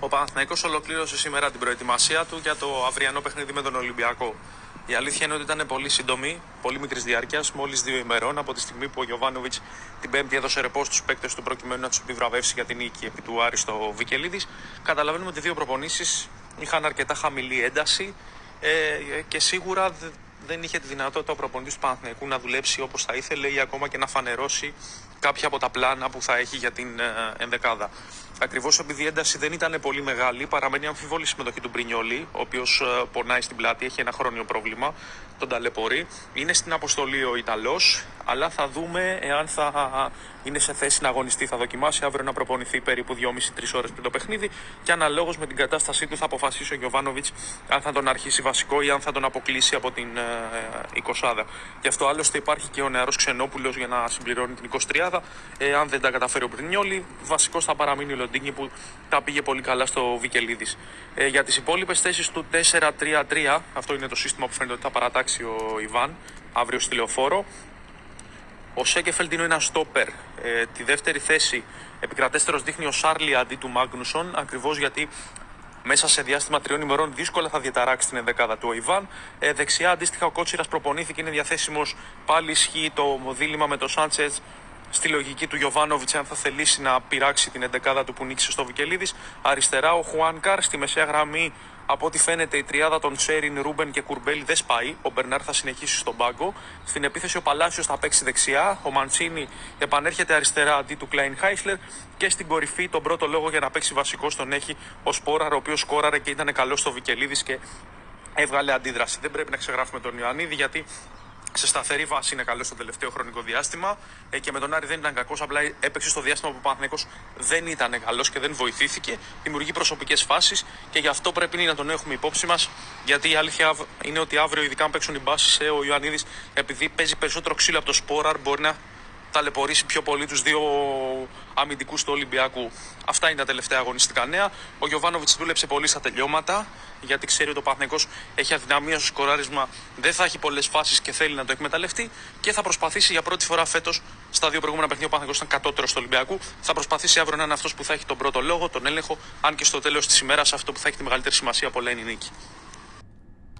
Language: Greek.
Ο Παναθηναϊκός ολοκλήρωσε σήμερα την προετοιμασία του για το αυριανό παιχνίδι με τον Ολυμπιακό. Η αλήθεια είναι ότι ήταν πολύ σύντομη, πολύ μικρής διάρκειας, μόλις δύο ημερών από τη στιγμή που ο Γιωβάνοβιτς την Πέμπτη έδωσε ρεπό στους παίκτες του προκειμένου να τους επιβραβεύσει για την νίκη επί του Άρη στο Βικελίδης. Καταλαβαίνουμε ότι δύο προπονήσεις είχαν αρκετά χαμηλή ένταση ε, και σίγουρα δεν είχε τη δυνατότητα ο προπονητής του Παναθηναϊκού να δουλέψει όπως θα ήθελε ή ακόμα και να φανερώσει κάποια από τα πλάνα που θα έχει για την ε, ενδεκάδα. Ακριβώς επειδή η ένταση δεν ήταν πολύ μεγάλη, παραμένει αμφιβόλη συμμετοχή του Μπρινιόλη, ο οποίος ε, πονάει στην πλάτη, έχει ένα χρόνιο πρόβλημα, τον ταλαιπωρεί. Είναι στην αποστολή ο Ιταλός, αλλά θα δούμε εάν θα είναι σε θέση να αγωνιστεί. Θα δοκιμάσει αύριο να προπονηθεί περίπου 2,5-3 ώρες πριν το παιχνίδι και αναλόγως με την κατάστασή του θα αποφασίσει ο Γιωβάνοβιτς αν θα τον αρχίσει βασικό ή αν θα τον αποκλείσει από την ε, 20 Γι' αυτό άλλωστε υπάρχει και ο νεαρός Ξενόπουλος για να συμπληρώνει την 23 ε, αν δεν τα καταφέρει ο Πρινιόλη, βασικός θα παραμείνει ο Λοντίνγκη που τα πήγε πολύ καλά στο Βικελίδης. Ε, για τις υπόλοιπες θέσεις του 4-3-3, αυτό είναι το σύστημα που φαίνεται ότι θα παρατάξει ο Ιβάν αύριο στη λεωφόρο. Ο Σέκεφελντ είναι ένας στόπερ. Ε, τη δεύτερη θέση επικρατέστερος δείχνει ο Σάρλι αντί του Μάγνουσον, ακριβώς γιατί μέσα σε διάστημα τριών ημερών δύσκολα θα διαταράξει την ενδεκάδα του ο Ιβάν. Ε, δεξιά αντίστοιχα ο Κότσιρας προπονήθηκε, είναι διαθέσιμος. Πάλι ισχύει το δίλημμα με το Σάντσετ στη λογική του Γιοβάνοβιτς, αν θα θελήσει να πειράξει την εντεκάδα του που νίκησε στο Βικελίδης. Αριστερά ο Χουάνκαρ, στη μεσαία γραμμή από ό,τι φαίνεται η τριάδα των Τσέριν, Ρούμπεν και Κουρμπέλ δεν σπάει. Ο Μπερνάρ θα συνεχίσει στον πάγκο. Στην επίθεση ο Παλάσιος θα παίξει δεξιά. Ο Μαντσίνι επανέρχεται αριστερά αντί του Κλάιν Χάισλερ. Και στην κορυφή τον πρώτο λόγο για να παίξει βασικό τον έχει ο Σπόραρ, ο οποίος σκόραρε και ήταν καλός στο Βικελίδης και έβγαλε αντίδραση. Δεν πρέπει να ξεγράφουμε τον Ιωαννίδη γιατί σε σταθερή βάση είναι καλός στο τελευταίο χρονικό διάστημα ε, και με τον Άρη δεν ήταν κακός. Απλά έπαιξε στο διάστημα που ο Παναθυνέκο δεν ήταν καλός και δεν βοηθήθηκε. Δημιουργεί προσωπικές φάσεις και γι' αυτό πρέπει να τον έχουμε υπόψη μας. Γιατί η αλήθεια είναι ότι αύριο, ειδικά αν παίξουν οι μπάσει, ε, ο Ιωαννίδης, επειδή παίζει περισσότερο ξύλο από το Σπόραρ, μπορεί να ταλαιπωρήσει πιο πολύ τους δύο αμυντικούς του Ολυμπιακού. Αυτά είναι τα τελευταία αγωνιστικά νέα. Ο Γιωβάνοβιτς δούλεψε πολύ στα τελειώματα, γιατί ξέρει ότι ο Παθνικό έχει αδυναμία στο σκοράρισμα, δεν θα έχει πολλές φάσεις και θέλει να το εκμεταλλευτεί και θα προσπαθήσει για πρώτη φορά φέτος στα δύο προηγούμενα παιχνίδια. Ο Παθνικό ήταν κατώτερος του Ολυμπιακού. Θα προσπαθήσει αύριο να είναι αυτός που θα έχει τον πρώτο λόγο, τον έλεγχο, αν και στο τέλος της ημέρας αυτό που θα έχει τη μεγαλύτερη σημασία από όλα είναι η νίκη.